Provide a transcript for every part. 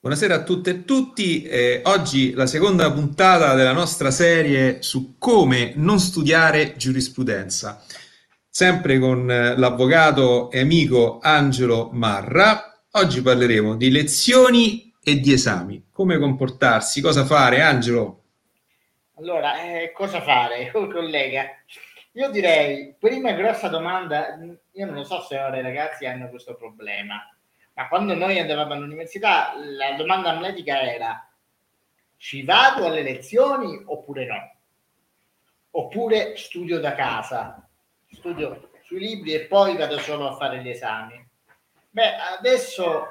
Buonasera a tutte e tutti. Eh, oggi la seconda puntata della nostra serie su come non studiare giurisprudenza. Sempre con eh, l'avvocato e amico Angelo Marra. Oggi parleremo di lezioni e di esami. Come comportarsi, cosa fare, Angelo? Allora, eh, cosa fare, collega? Io direi, prima grossa domanda, io non lo so se ora i ragazzi hanno questo problema ma quando noi andavamo all'università la domanda amletica era ci vado alle lezioni oppure no? Oppure studio da casa, studio sui libri e poi vado solo a fare gli esami. Beh, adesso,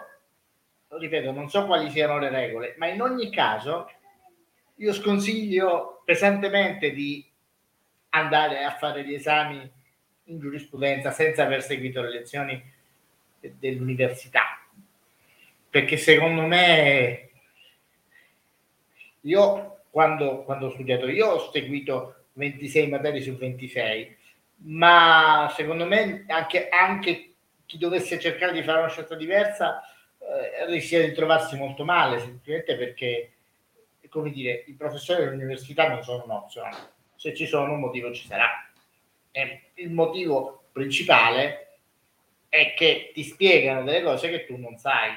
ripeto, non so quali siano le regole, ma in ogni caso io sconsiglio pesantemente di andare a fare gli esami in giurisprudenza senza aver seguito le lezioni dell'università perché secondo me io quando, quando ho studiato io ho seguito 26 materie su 26 ma secondo me anche, anche chi dovesse cercare di fare una scelta diversa eh, rischia di trovarsi molto male semplicemente perché come dire i professori dell'università non sono un optional se ci sono un motivo ci sarà. E il motivo principale è che ti spiegano delle cose che tu non sai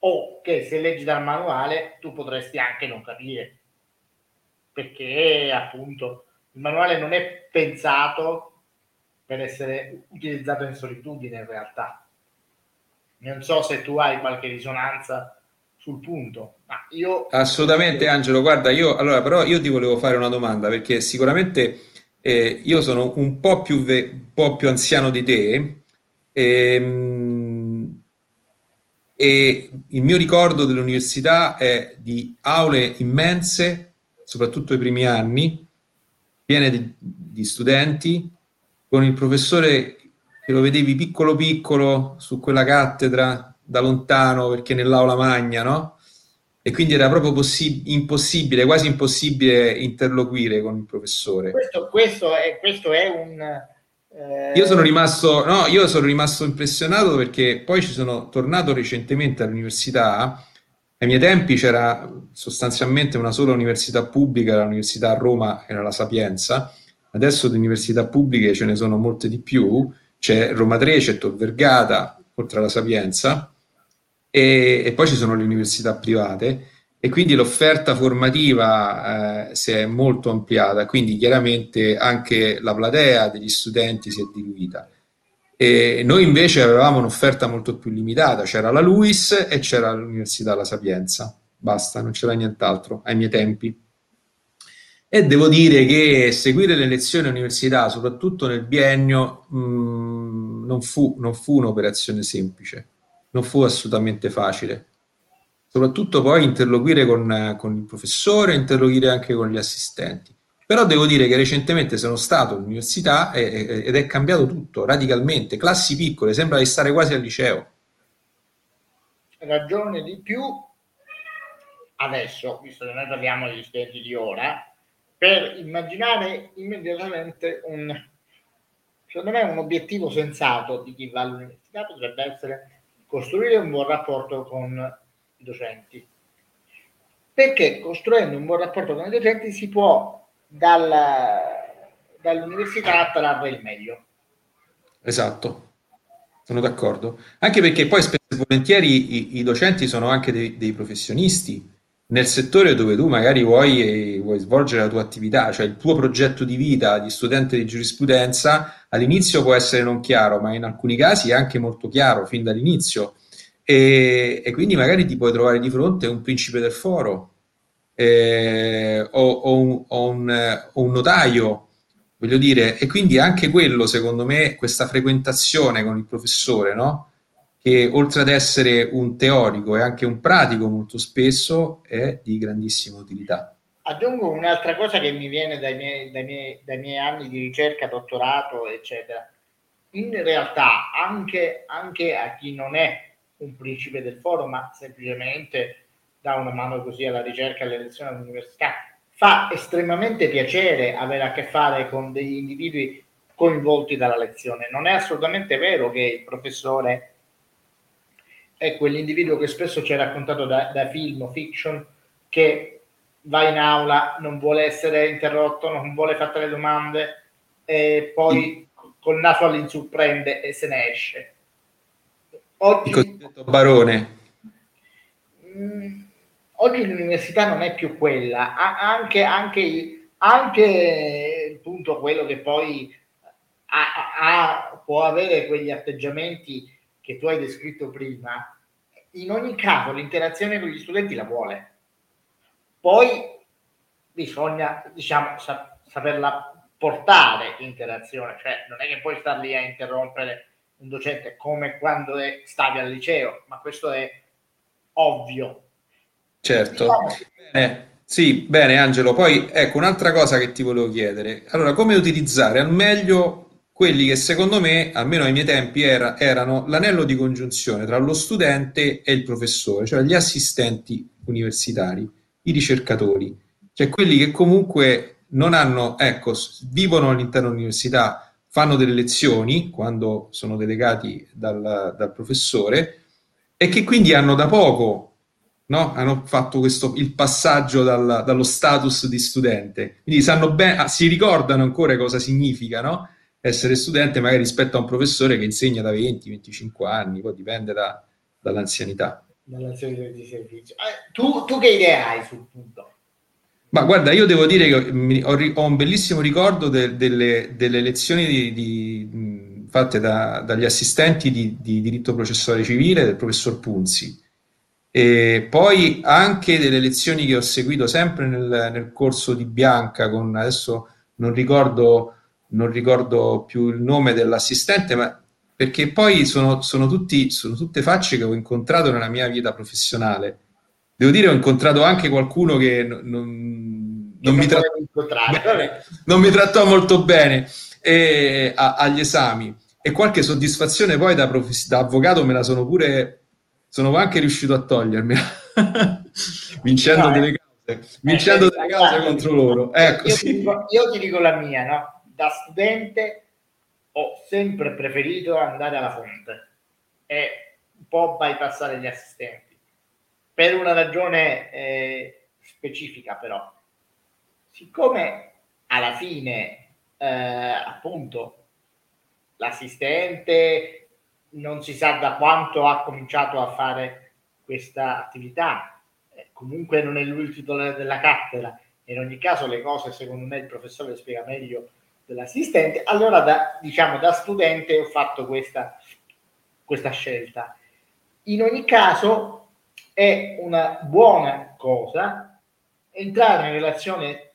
o che se leggi dal manuale tu potresti anche non capire. Perché appunto il manuale non è pensato per essere utilizzato in solitudine in realtà. Non so se tu hai qualche risonanza sul punto ma io assolutamente Angelo. Guarda io allora però io ti volevo fare una domanda perché sicuramente eh, io sono un po' più, ve- un po' più anziano di te Ehm, e il mio ricordo dell'università è di aule immense, soprattutto i primi anni, piene di, di studenti, con il professore che lo vedevi piccolo piccolo su quella cattedra da lontano perché nell'aula magna, no? E quindi era proprio possib- impossibile, quasi impossibile interloquire con il professore. Questo, questo, è, questo è un, io sono rimasto, no, io sono rimasto impressionato perché poi ci sono tornato recentemente all'università. Ai miei tempi c'era sostanzialmente una sola università pubblica, l'università a Roma era la Sapienza. Adesso di università pubbliche ce ne sono molte di più. C'è Roma 3, c'è Tor Vergata, oltre alla Sapienza, e, e poi ci sono le università private e quindi l'offerta formativa eh, si è molto ampliata, quindi chiaramente anche la platea degli studenti si è diluita. E noi invece avevamo un'offerta molto più limitata, c'era la LUIS e c'era l'Università La Sapienza, basta, non c'era nient'altro ai miei tempi. E devo dire che seguire le lezioni all'università, soprattutto nel biennio, mh, mm, non, fu, non fu un'operazione semplice, non fu assolutamente facile soprattutto poi interloquire con, con il professore, interloquire anche con gli assistenti. Però devo dire che recentemente sono stato all'università ed è cambiato tutto radicalmente, classi piccole, sembra di stare quasi al liceo. Ragione di più adesso, visto che noi parliamo degli studenti di ora, per immaginare immediatamente un, secondo me, un obiettivo sensato di chi va all'università potrebbe essere costruire un buon rapporto con docenti. Perché costruendo un buon rapporto con i docenti si può dalla, dall'università trarre il meglio. Esatto, sono d'accordo. Anche perché poi spesso e volentieri i, i docenti sono anche dei, dei, professionisti nel settore dove tu magari vuoi, vuoi, svolgere la tua attività, cioè il tuo progetto di vita di studente di giurisprudenza all'inizio può essere non chiaro, ma in alcuni casi è anche molto chiaro fin dall'inizio e, e, quindi magari ti puoi trovare di fronte un principe del foro eh, o, o, un, o, un, o, un, notaio, voglio dire, e quindi anche quello, secondo me, questa frequentazione con il professore, no? che oltre ad essere un teorico è anche un pratico molto spesso, è di grandissima utilità. Aggiungo un'altra cosa che mi viene dai miei, dai miei, dai miei anni di ricerca, dottorato, eccetera. In realtà, anche, anche a chi non è un principe del foro, ma semplicemente dà una mano così alla ricerca e alle lezioni all'università. Fa estremamente piacere avere a che fare con degli individui coinvolti dalla lezione. Non è assolutamente vero che il professore è quell'individuo che spesso ci è raccontato da, da film o fiction che va in aula, non vuole essere interrotto, non vuole fare le domande e poi col naso all'insù prende e se ne esce. Oggi, cosiddetto barone. Mh, mm, oggi l'università non è più quella, anche, anche, anche appunto quello che poi ha, ha, può avere quegli atteggiamenti che tu hai descritto prima, in ogni caso l'interazione con gli studenti la vuole. Poi bisogna, diciamo, sa- saperla portare l'interazione, cioè non è che puoi star lì a interrompere un docente come quando stavi al liceo, ma questo è ovvio. Certo. Bene. Sì, bene Angelo, poi ecco un'altra cosa che ti volevo chiedere. Allora, come utilizzare al meglio quelli che secondo me, almeno ai miei tempi, era, erano l'anello di congiunzione tra lo studente e il professore, cioè gli assistenti universitari, i ricercatori, cioè quelli che comunque non hanno, ecco, vivono all'interno dell'università, fanno delle lezioni quando sono delegati dal, dal professore e che quindi hanno da poco no? hanno fatto questo, il passaggio dal, dallo status di studente, quindi sanno ben, si ricordano ancora cosa significa no? essere studente magari rispetto a un professore che insegna da 20-25 anni, poi dipende da, dall'anzianità. Dall'anzianità di servizio. Eh, tu, tu, che idee hai sul punto? Ma guarda, io devo dire che ho, ho un bellissimo ricordo de, delle, delle, lezioni di, di, fatte da, dagli assistenti di, di, diritto processuale civile del professor Punzi. E poi anche delle lezioni che ho seguito sempre nel, nel corso di Bianca, con adesso non ricordo non ricordo più il nome dell'assistente, ma perché poi sono, sono, tutti, sono tutte facce che ho incontrato nella mia vita professionale. Devo dire, ho incontrato anche qualcuno che non, non, mi, trattò, bene, non mi, trattò, molto bene e, a, agli esami. E qualche soddisfazione poi da, prof, da avvocato me la sono pure, sono anche riuscito a togliermi, vincendo no, delle cause, vincendo eh, delle cause contro loro. Ecco, io, sì. ti dico, io ti dico la mia, no? da studente ho sempre preferito andare alla fonte e un po' bypassare gli assistenti per una ragione eh, specifica però siccome alla fine eh, appunto l'assistente non si sa da quanto ha cominciato a fare questa attività eh, comunque non è lui il titolare della cattedra in ogni caso le cose secondo me il professore le spiega meglio dell'assistente, allora da, diciamo, da studente ho fatto questa, questa scelta. In ogni caso è una buona cosa entrare in relazione,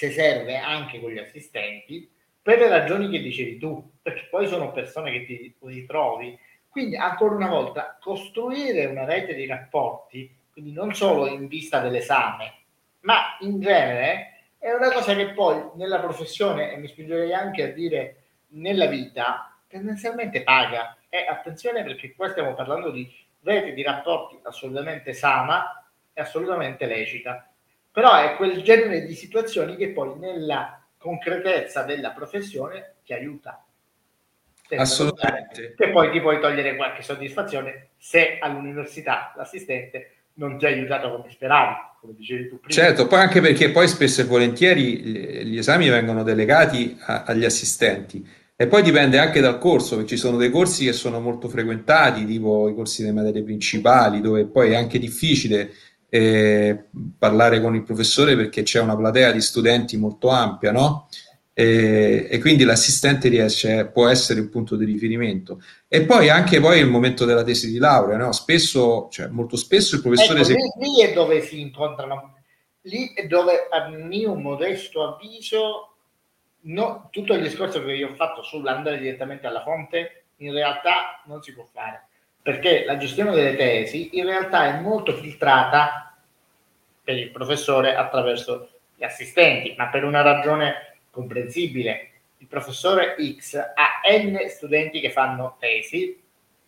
se serve, anche con gli assistenti, per le ragioni che dicevi tu, perché poi sono persone che ti ritrovi. Quindi, ancora una volta, costruire una rete di rapporti, quindi non solo in vista dell'esame, ma in genere è una cosa che poi nella professione, e mi spingerei anche a dire nella vita, tendenzialmente paga. E attenzione perché qua stiamo parlando di rete di rapporti assolutamente sana e assolutamente lecita. Però è quel genere di situazioni che poi nella concretezza della professione ti aiuta. Assolutamente. Che poi ti puoi togliere qualche soddisfazione se all'università l'assistente non ti ha aiutato come speravi, come dicevi tu prima. Certo, poi anche perché poi spesso e volentieri gli esami vengono delegati a, agli assistenti e poi dipende anche dal corso, perché ci sono dei corsi che sono molto frequentati, tipo i corsi delle materie principali, dove poi è anche difficile eh, parlare con il professore perché c'è una platea di studenti molto ampia, no? e, e, quindi l'assistente riesce, può essere un punto di riferimento. E poi anche poi il momento della tesi di laurea, no? spesso, cioè molto spesso il professore... Ecco, lì, lì, è dove si incontrano, lì è dove a mio modesto avviso no, tutto il discorso che io ho fatto sull'andare direttamente alla fonte in realtà non si può fare perché la gestione delle tesi in realtà è molto filtrata per il professore attraverso gli assistenti, ma per una ragione comprensibile. Il professore X ha n studenti che fanno tesi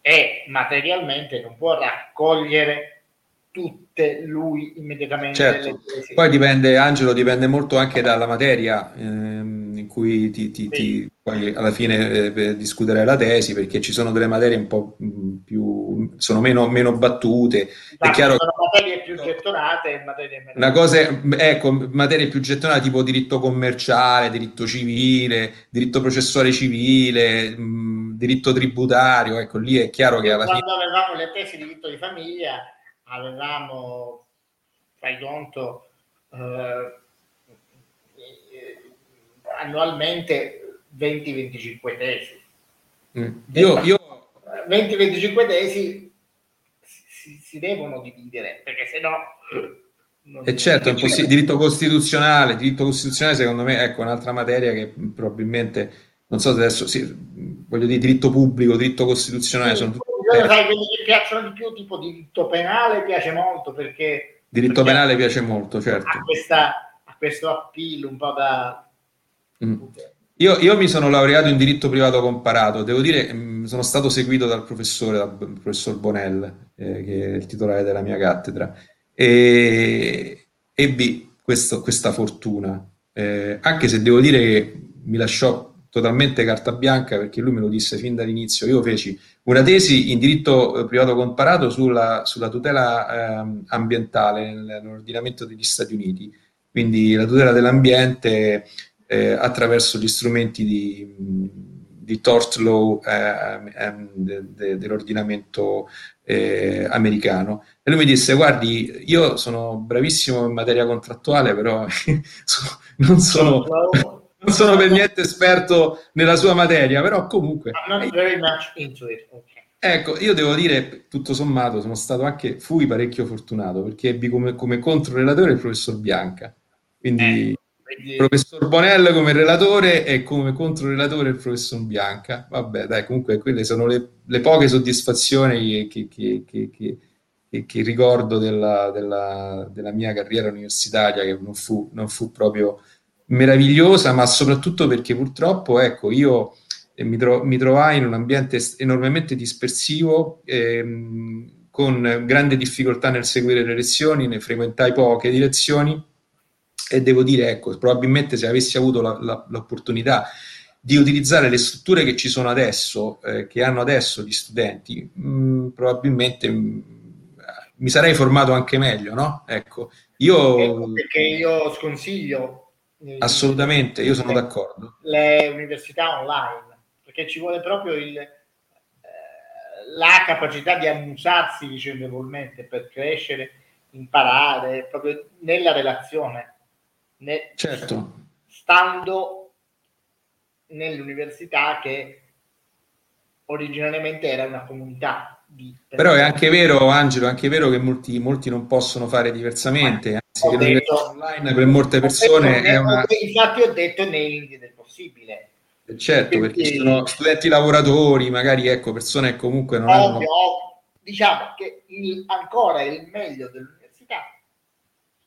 e materialmente non può raccogliere tutte lui immediatamente. Certo. Poi dipende, Angelo, dipende molto anche dalla materia ehm, in cui ti, ti, sì. ti poi alla fine eh, discuterai la tesi, perché ci sono delle materie un po' più sono meno, meno battute. È chiaro sono materie più gettonate e materie meno. Una cosa, ecco, materie più gettonate tipo diritto commerciale, diritto civile, diritto processuale civile, mh, diritto tributario, ecco, lì è chiaro che alla Quando fine... avevamo le tesi di diritto di famiglia, avevamo, fai conto, eh, annualmente 20-25 tesi. Mm. Io, io... 20-25 tesi si, si, devono dividere perché se no e certo, è possi- diritto costituzionale, diritto costituzionale secondo me ecco un'altra materia che probabilmente non so se adesso sì, voglio dire diritto pubblico, diritto costituzionale sì, sono tutte sai, quelli che piacciono di più, tipo diritto penale piace molto perché diritto perché penale piace molto, certo. Questa, ha questo appeal un po' da mm. Io, io, mi sono laureato in diritto privato comparato, devo dire, mm, sono stato seguito dal professore, dal professor Bonell, eh, che è il titolare della mia cattedra, e ebbi questo, questa fortuna, eh, anche se devo dire che mi lasciò totalmente carta bianca perché lui me lo disse fin dall'inizio. Io feci una tesi in diritto eh, privato comparato sulla, sulla tutela eh, ambientale nell'ordinamento degli Stati Uniti, quindi la tutela dell'ambiente eh, attraverso gli strumenti di, di tort law eh, ehm, de, de, dell'ordinamento eh, americano. E lui mi disse, guardi, io sono bravissimo in materia contrattuale, però non sono... Non sono per niente esperto nella sua materia, però comunque... Ecco, io devo dire, tutto sommato, sono stato anche, fui parecchio fortunato, perché ebbi come, come controrelatore il professor Bianca. Quindi... Eh il professor Bonello come relatore e come controrelatore il professor Bianca. Vabbè, dai, comunque quelle sono le, le poche soddisfazioni che, che, che, che ricordo della, della, della, mia carriera universitaria, che non fu, non fu, proprio meravigliosa, ma soprattutto perché purtroppo, ecco, io eh, mi, tro- mi trovai in un ambiente enormemente dispersivo. Ehm, con grande difficoltà nel seguire le lezioni, ne frequentai poche di lezioni e devo dire, ecco, probabilmente se avessi avuto la, la, l'opportunità di utilizzare le strutture che ci sono adesso, eh, che hanno adesso gli studenti, mh, mm, probabilmente mh, mm, mi sarei formato anche meglio, no? Ecco, io... Ecco perché io sconsiglio... Eh, assolutamente, io sono d'accordo. Le università online, perché ci vuole proprio il, eh, la capacità di amusarsi vicendevolmente per crescere, imparare, proprio nella relazione ne, certo. stando nell'università che originariamente era una comunità. Di Però è anche vero, Angelo, è anche vero che molti, molti non possono fare diversamente, anzi che detto, online per molte persone detto, è una... Infatti ho detto nei limiti del possibile. Eh, certo, perché sono studenti lavoratori, magari ecco, persone che comunque non ovvio, hanno... Diciamo che il, ancora il meglio dell'università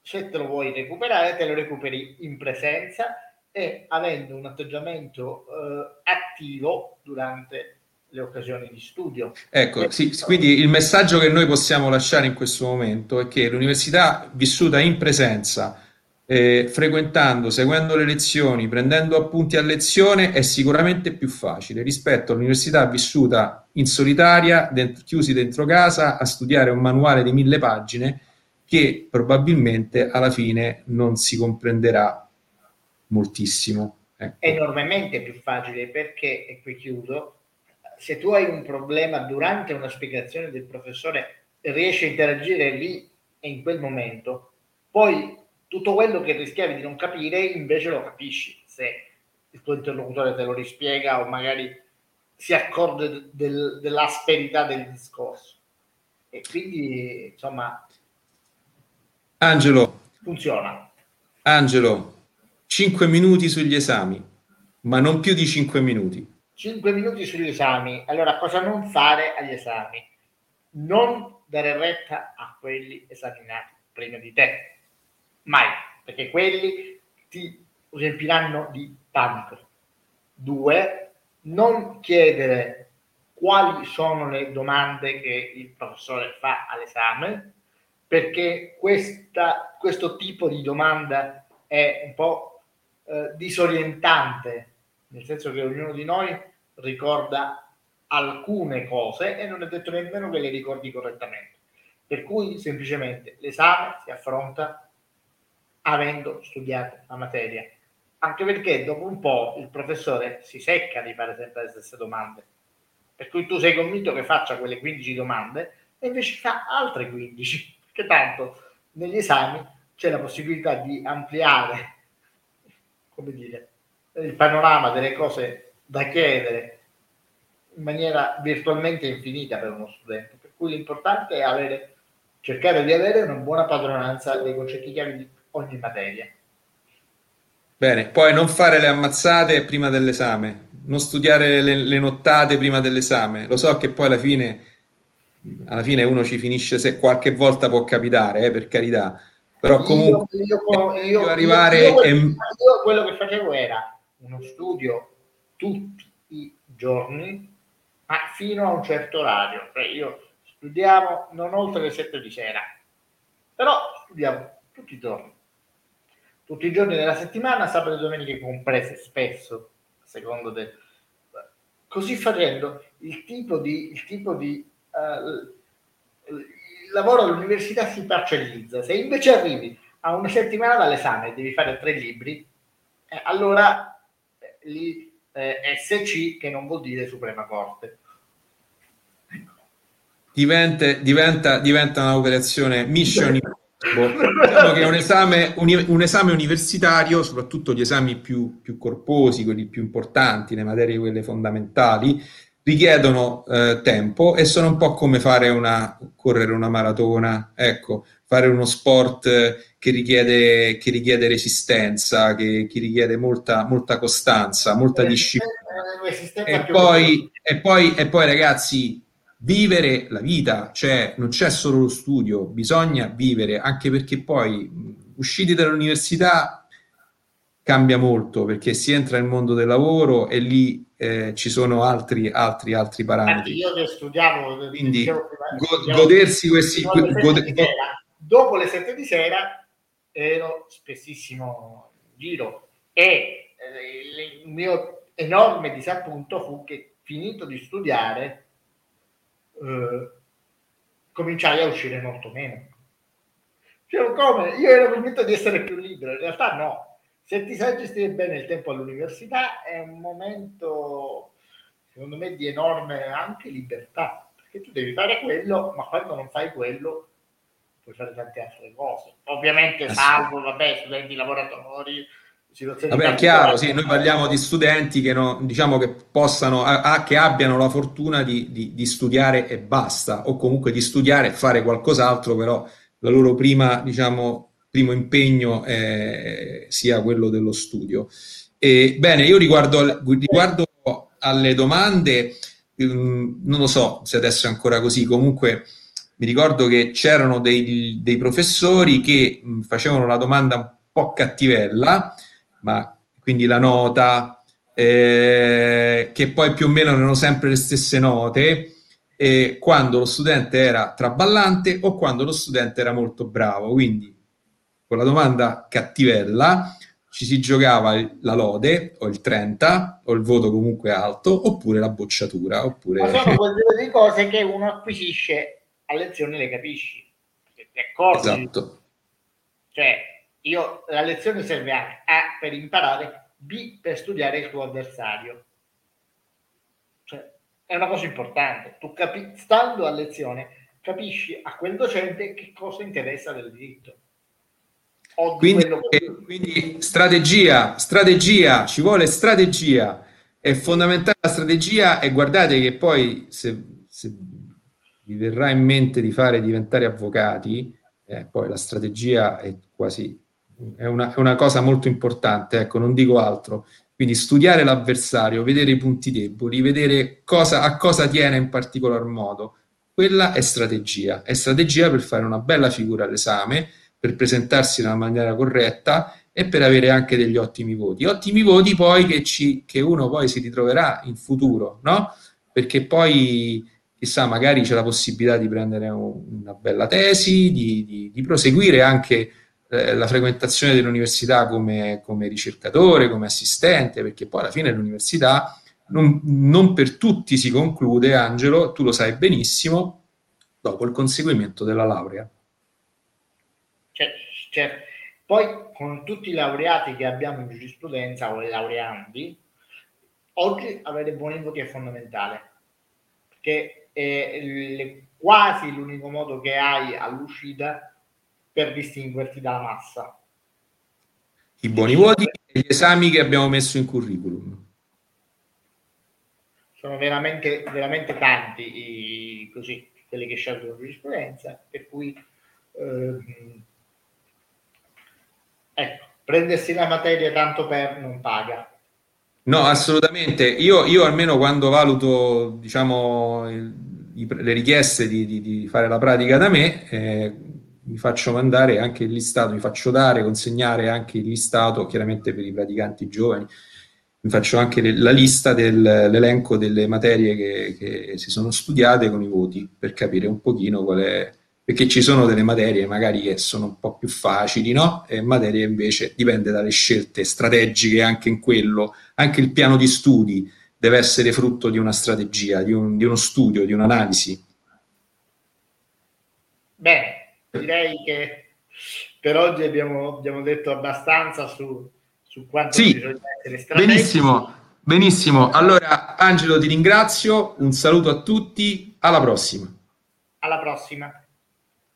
se te lo vuoi recuperare, te lo recuperi in presenza e avendo un atteggiamento eh, attivo durante le occasioni di studio. Ecco, sì, quindi il messaggio che noi possiamo lasciare in questo momento è che l'università vissuta in presenza, eh, frequentando, seguendo le lezioni, prendendo appunti a lezione, è sicuramente più facile rispetto all'università vissuta in solitaria, dentro, chiusi dentro casa, a studiare un manuale di mille pagine che probabilmente alla fine non si comprenderà moltissimo. Ecco. È enormemente più facile perché, e qui chiudo, se tu hai un problema durante una spiegazione del professore riesci a interagire lì e in quel momento, poi tutto quello che rischiavi di non capire invece lo capisci se il tuo interlocutore te lo rispiega o magari si accorge del, dell'asperità del discorso. E quindi, insomma, Angelo. Funziona. Angelo, 5 minuti sugli esami, ma non più di 5 minuti. 5 minuti sugli esami. Allora, cosa non fare agli esami? Non dare retta a quelli esaminati prima di te. Mai, perché quelli ti riempiranno di panico. Due, non chiedere quali sono le domande che il professore fa all'esame, perché questa, questo tipo di domanda è un po' eh, disorientante, nel senso che ognuno di noi ricorda alcune cose e non è detto nemmeno che le ricordi correttamente. Per cui semplicemente l'esame si affronta avendo studiato la materia. Anche perché dopo un po' il professore si secca di fare sempre le stesse domande. Per cui tu sei convinto che faccia quelle 15 domande e invece fa altre 15. Perché tanto negli esami c'è la possibilità di ampliare, come dire, il panorama delle cose da chiedere in maniera virtualmente infinita per uno studente. Per cui l'importante è avere, cercare di avere una buona padronanza dei concetti chiave di ogni materia. Bene, poi non fare le ammazzate prima dell'esame, non studiare le, le nottate prima dell'esame. Lo so che poi alla fine, alla fine uno ci finisce, se qualche volta può capitare, eh, per carità, però comunque io, io, io, arrivare io, quello, e... quello che facevo era uno studio tutti i giorni ma fino a un certo orario. Cioè io studiamo non oltre le 7 di sera, però studiamo tutti i giorni. Tutti i giorni della settimana, sabato e domenica comprese, spesso, secondo te. Così facendo, il tipo di, il tipo di il lavoro all'università si parcellizza. Se invece arrivi a una settimana dall'esame e devi fare tre libri, eh, allora eh, lì eh, SC che non vuol dire Suprema Corte. Diventa, diventa, diventa un'operazione mission diciamo che un esame, un, un esame, universitario, soprattutto gli esami più, più, corposi, quelli più importanti, le materie quelle fondamentali, richiedono eh, tempo e sono un po' come fare una, correre una maratona, ecco, fare uno sport che richiede, che richiede resistenza, che, che richiede molta, molta, costanza, molta eh, disciplina. Eh, e poi, e, poi, e poi, ragazzi, vivere la vita, cioè non c'è solo lo studio, bisogna vivere, anche perché poi usciti dall'università cambia molto, perché si entra nel mondo del lavoro e lì eh, ci sono altri, altri, altri parametri. Io che studiavo, quindi prima, godersi questi... Gode, dopo le sette di sera ero spessissimo in giro e eh, il mio enorme disappunto fu che finito di studiare eh, cominciai a uscire molto meno. Cioè, come? Io ero convinto di essere più libero, in realtà no. Se ti sai gestire bene il tempo all'università è un momento, secondo me, di enorme anche libertà, perché tu devi fare quello, ma quando non fai quello puoi fare tante altre cose. Ovviamente, salvo, vabbè, studenti lavoratori, Vabbè, è chiaro, sì, noi parliamo di studenti che, no, diciamo che possano, a, che abbiano la fortuna di, di, di, studiare e basta, o comunque di studiare e fare qualcos'altro, però la loro prima, diciamo, primo impegno è, sia quello dello studio. E, bene, io riguardo, riguardo alle domande, um, non lo so se adesso è ancora così, comunque mi ricordo che c'erano dei, dei professori che mh, facevano la domanda un po' cattivella, ma quindi la nota, eh, che poi più o meno erano sempre le stesse note, eh, quando lo studente era traballante o quando lo studente era molto bravo. Quindi con la domanda cattivella ci si giocava la lode o il 30 o il voto comunque alto oppure la bocciatura. Oppure... Ma sono quelle cose che uno acquisisce a lezione le capisci. Ti accorgi? Esatto. Cioè, io, la lezione serve A, A per imparare, B per studiare il tuo avversario. Cioè, è una cosa importante. Tu capi- stando a lezione capisci a quel docente che cosa interessa del diritto. Quindi, che... quindi, strategia, strategia, ci vuole strategia. È fondamentale la strategia e guardate che poi se, se vi verrà in mente di fare diventare avvocati, eh, poi la strategia è quasi è una, è una, cosa molto importante, ecco, non dico altro. Quindi studiare l'avversario, vedere i punti deboli, vedere cosa, a cosa tiene in particolar modo. Quella è strategia, è strategia per fare una bella figura all'esame, per presentarsi una maniera corretta e per avere anche degli ottimi voti. Ottimi voti poi che, ci, che uno poi si ritroverà in futuro, no? Perché poi chissà, magari c'è la possibilità di prendere un, una bella tesi, di, di, di proseguire anche eh, la frequentazione dell'università come, come, ricercatore, come assistente, perché poi alla fine l'università non, non per tutti si conclude, Angelo, tu lo sai benissimo, dopo il conseguimento della laurea. Certo. Poi con tutti i laureati che abbiamo in giurisprudenza o i laureandi, oggi avere buoni voti è fondamentale, perché è le, quasi l'unico modo che hai all'uscita per distinguerti dalla massa. I buoni voti e gli esami che abbiamo messo in curriculum. Sono veramente, veramente tanti i, così, quelli che scelgono giurisprudenza, per cui ehm, ecco, prendersi la materia tanto per non paga. No, assolutamente. Io, io almeno quando valuto, diciamo, il, le richieste di, di, di, fare la pratica da me, eh, mi faccio mandare anche il listato, mi faccio dare, consegnare anche il listato, chiaramente per i praticanti giovani, mi faccio anche le, la lista dell'elenco delle materie che, che, si sono studiate con i voti, per capire un pochino qual è, perché ci sono delle materie magari che sono un po' più facili, no? E materie invece dipende dalle scelte strategiche anche in quello, anche il piano di studi deve essere frutto di una strategia, di, un, di uno studio, di un'analisi. Bene, direi che per oggi abbiamo, abbiamo detto abbastanza su, su quanto sì, bisogna essere strategici. Benissimo, benissimo. Allora, Angelo, ti ringrazio, un saluto a tutti, alla prossima. Alla prossima.